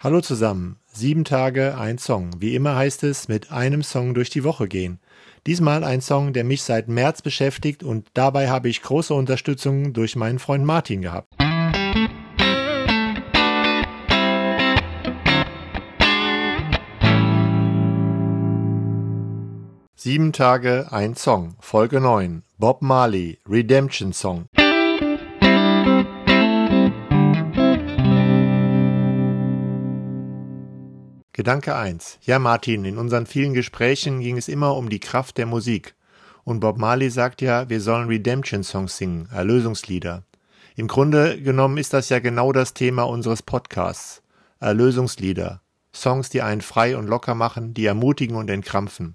Hallo zusammen. Sieben Tage, ein Song. Wie immer heißt es, mit einem Song durch die Woche gehen. Diesmal ein Song, der mich seit März beschäftigt und dabei habe ich große Unterstützung durch meinen Freund Martin gehabt. Sieben Tage, ein Song. Folge 9. Bob Marley, Redemption Song. Gedanke 1. Ja, Martin, in unseren vielen Gesprächen ging es immer um die Kraft der Musik. Und Bob Marley sagt ja, wir sollen Redemption-Songs singen, Erlösungslieder. Im Grunde genommen ist das ja genau das Thema unseres Podcasts. Erlösungslieder. Songs, die einen frei und locker machen, die ermutigen und entkrampfen.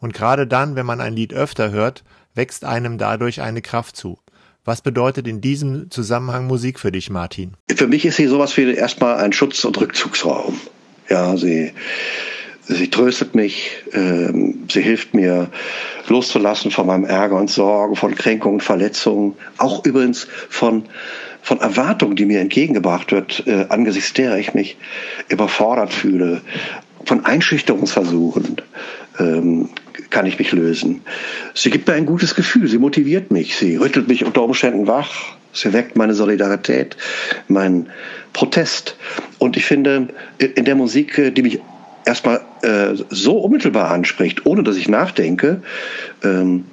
Und gerade dann, wenn man ein Lied öfter hört, wächst einem dadurch eine Kraft zu. Was bedeutet in diesem Zusammenhang Musik für dich, Martin? Für mich ist sie sowas wie erstmal ein Schutz- und Rückzugsraum. Ja, sie, sie tröstet mich, ähm, sie hilft mir loszulassen von meinem Ärger und Sorgen, von Kränkungen, Verletzungen, auch übrigens von, von Erwartungen, die mir entgegengebracht wird, äh, angesichts derer ich mich überfordert fühle, von Einschüchterungsversuchen ähm, kann ich mich lösen. Sie gibt mir ein gutes Gefühl, sie motiviert mich, sie rüttelt mich unter Umständen wach, sie weckt meine Solidarität, meinen Protest. Und ich finde, in der Musik, äh, die mich erstmal äh, so unmittelbar anspricht, ohne dass ich nachdenke, ähm,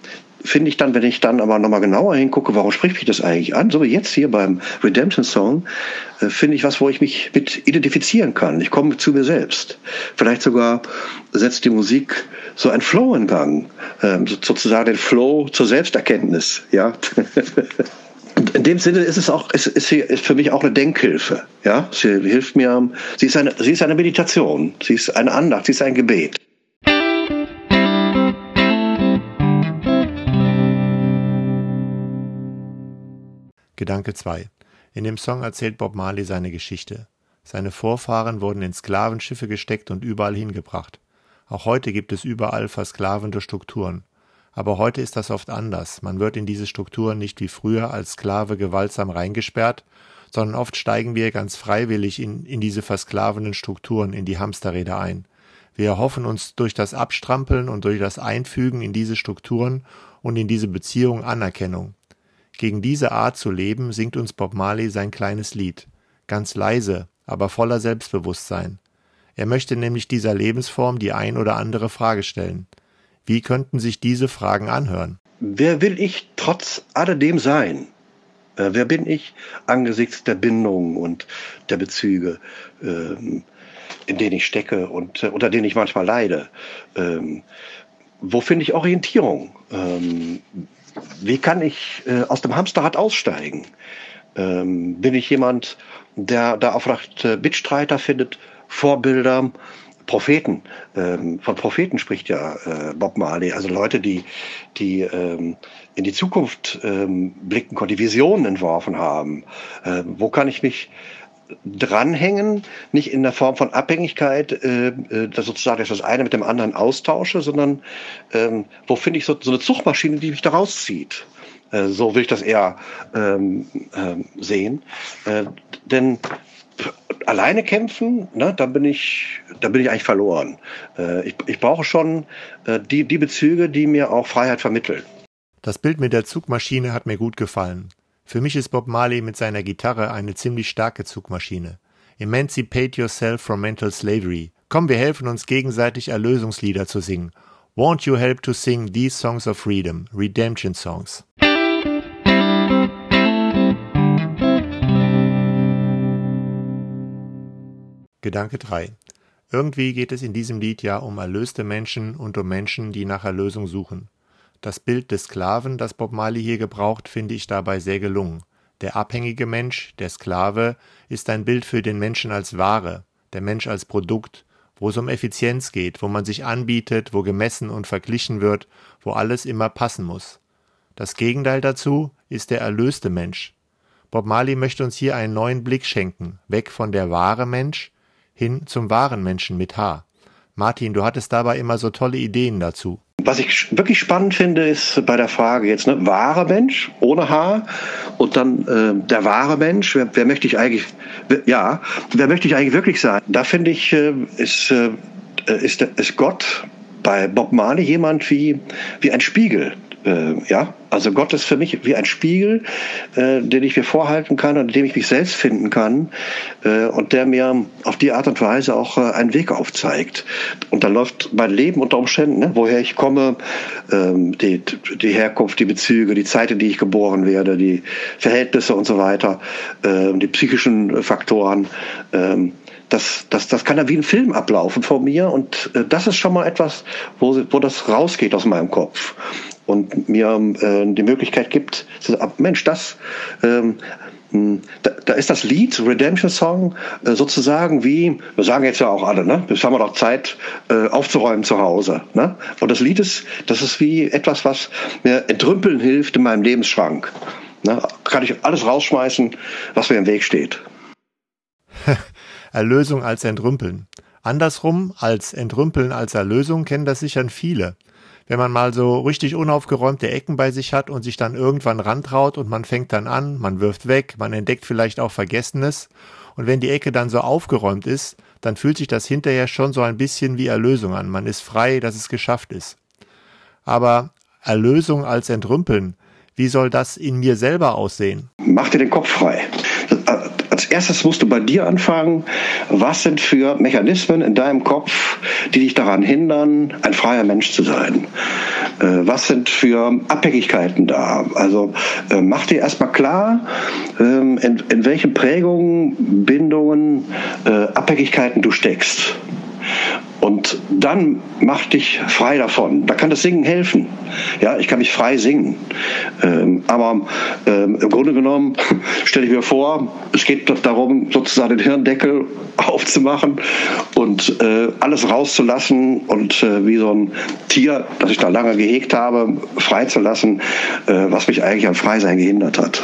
finde ich dann, wenn ich dann aber nochmal genauer hingucke, warum spricht mich das eigentlich an? So wie jetzt hier beim Redemption Song, äh, finde ich was, wo ich mich mit identifizieren kann. Ich komme zu mir selbst. Vielleicht sogar setzt die Musik so ein Flow in Gang, ähm, sozusagen den Flow zur Selbsterkenntnis, ja. In dem Sinne ist es auch, ist, ist, sie, ist für mich auch eine Denkhilfe. Ja, sie hilft mir. Sie ist eine, sie ist eine Meditation. Sie ist eine Andacht. Sie ist ein Gebet. Gedanke 2. In dem Song erzählt Bob Marley seine Geschichte. Seine Vorfahren wurden in Sklavenschiffe gesteckt und überall hingebracht. Auch heute gibt es überall versklavende Strukturen. Aber heute ist das oft anders. Man wird in diese Strukturen nicht wie früher als Sklave gewaltsam reingesperrt, sondern oft steigen wir ganz freiwillig in, in diese versklavenden Strukturen, in die Hamsterräder ein. Wir erhoffen uns durch das Abstrampeln und durch das Einfügen in diese Strukturen und in diese Beziehung Anerkennung. Gegen diese Art zu leben singt uns Bob Marley sein kleines Lied, ganz leise, aber voller Selbstbewusstsein. Er möchte nämlich dieser Lebensform die ein oder andere Frage stellen. Wie könnten sich diese Fragen anhören? Wer will ich trotz alledem sein? Äh, wer bin ich angesichts der Bindungen und der Bezüge, ähm, in denen ich stecke und äh, unter denen ich manchmal leide? Ähm, wo finde ich Orientierung? Ähm, wie kann ich äh, aus dem Hamsterrad aussteigen? Bin ich jemand, der da aufrecht Mitstreiter findet, Vorbilder, Propheten. Ähm, von Propheten spricht ja äh, Bob Marley, also Leute, die, die ähm, in die Zukunft ähm, blicken konnten, die Visionen entworfen haben. Ähm, wo kann ich mich dranhängen, nicht in der Form von Abhängigkeit, äh, äh, dass sozusagen dass das eine mit dem anderen austausche, sondern ähm, wo finde ich so, so eine Zugmaschine, die mich da rauszieht. Äh, so will ich das eher ähm, ähm, sehen. Äh, denn alleine kämpfen, ne, da bin ich, da bin ich eigentlich verloren. Äh, ich, ich brauche schon äh, die, die Bezüge, die mir auch Freiheit vermitteln. Das Bild mit der Zugmaschine hat mir gut gefallen. Für mich ist Bob Marley mit seiner Gitarre eine ziemlich starke Zugmaschine. Emancipate yourself from mental slavery. Komm, wir helfen uns gegenseitig Erlösungslieder zu singen. Won't you help to sing these songs of freedom, redemption songs? Gedanke 3. Irgendwie geht es in diesem Lied ja um erlöste Menschen und um Menschen, die nach Erlösung suchen. Das Bild des Sklaven, das Bob Marley hier gebraucht, finde ich dabei sehr gelungen. Der abhängige Mensch, der Sklave, ist ein Bild für den Menschen als Ware, der Mensch als Produkt, wo es um Effizienz geht, wo man sich anbietet, wo gemessen und verglichen wird, wo alles immer passen muss. Das Gegenteil dazu ist der erlöste Mensch. Bob Marley möchte uns hier einen neuen Blick schenken, weg von der wahre Mensch hin zum wahren Menschen mit H. Martin, du hattest dabei immer so tolle Ideen dazu. was ich wirklich spannend finde, ist bei der Frage jetzt, ne, wahrer Mensch ohne Haar und dann äh, der wahre Mensch, wer, wer möchte ich eigentlich, wer, ja, wer möchte ich eigentlich wirklich sein? Da finde ich, äh, ist, äh, ist, ist Gott bei Bob Marley jemand wie, wie ein Spiegel äh, ja, also Gott ist für mich wie ein Spiegel, äh, den ich mir vorhalten kann und in dem ich mich selbst finden kann äh, und der mir auf die Art und Weise auch äh, einen Weg aufzeigt. Und dann läuft mein Leben unter Umständen, ne, woher ich komme, ähm, die, die Herkunft, die Bezüge, die Zeit, in die ich geboren werde, die Verhältnisse und so weiter, äh, die psychischen Faktoren. Ähm, das, das, das kann ja wie ein Film ablaufen vor mir und äh, das ist schon mal etwas, wo, wo das rausgeht aus meinem Kopf und mir äh, die Möglichkeit gibt, sagen, Mensch, das, ähm, hm, da, da, ist das Lied, Redemption Song, äh, sozusagen wie, wir sagen jetzt ja auch alle, ne? Jetzt haben wir doch Zeit, äh, aufzuräumen zu Hause. Ne? Und das Lied ist, das ist wie etwas, was mir entrümpeln hilft in meinem Lebensschrank. Ne? Kann ich alles rausschmeißen, was mir im Weg steht. Erlösung als Entrümpeln. Andersrum, als Entrümpeln als Erlösung kennen das sicher viele wenn man mal so richtig unaufgeräumte Ecken bei sich hat und sich dann irgendwann rantraut und man fängt dann an, man wirft weg, man entdeckt vielleicht auch Vergessenes und wenn die Ecke dann so aufgeräumt ist, dann fühlt sich das hinterher schon so ein bisschen wie Erlösung an. Man ist frei, dass es geschafft ist. Aber Erlösung als Entrümpeln, wie soll das in mir selber aussehen? Mach dir den Kopf frei als erstes musst du bei dir anfangen. Was sind für Mechanismen in deinem Kopf, die dich daran hindern, ein freier Mensch zu sein? Äh, was sind für Abhängigkeiten da? Also äh, mach dir erstmal klar, ähm, in, in welchen Prägungen, Bindungen, äh, Abhängigkeiten du steckst. Und dann mach dich frei davon. Da kann das Singen helfen. Ja, ich kann mich frei singen. Ähm, aber ähm, im Grunde genommen stelle ich mir vor, es geht darum, sozusagen den Hirndeckel aufzumachen und äh, alles rauszulassen und äh, wie so ein Tier, das ich da lange gehegt habe, freizulassen, äh, was mich eigentlich am Freisein gehindert hat.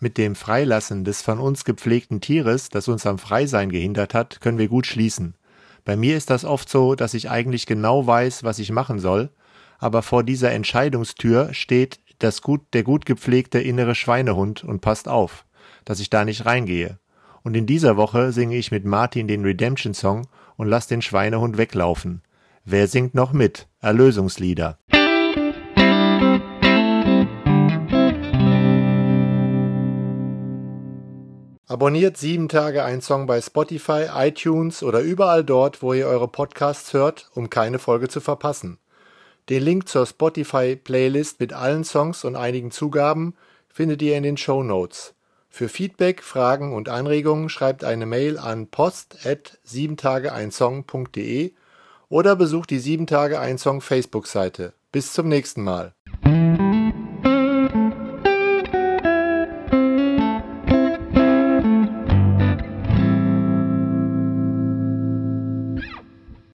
Mit dem Freilassen des von uns gepflegten Tieres, das uns am Freisein gehindert hat, können wir gut schließen. Bei mir ist das oft so, dass ich eigentlich genau weiß, was ich machen soll, aber vor dieser Entscheidungstür steht das gut, der gut gepflegte innere Schweinehund und passt auf, dass ich da nicht reingehe. Und in dieser Woche singe ich mit Martin den Redemption Song und lass den Schweinehund weglaufen. Wer singt noch mit? Erlösungslieder. Abonniert sieben Tage ein Song bei Spotify, iTunes oder überall dort, wo ihr eure Podcasts hört, um keine Folge zu verpassen. Den Link zur Spotify-Playlist mit allen Songs und einigen Zugaben findet ihr in den Show Notes. Für Feedback, Fragen und Anregungen schreibt eine Mail an post at siebentageeinsong.de oder besucht die 7 Tage ein Song Facebook-Seite. Bis zum nächsten Mal.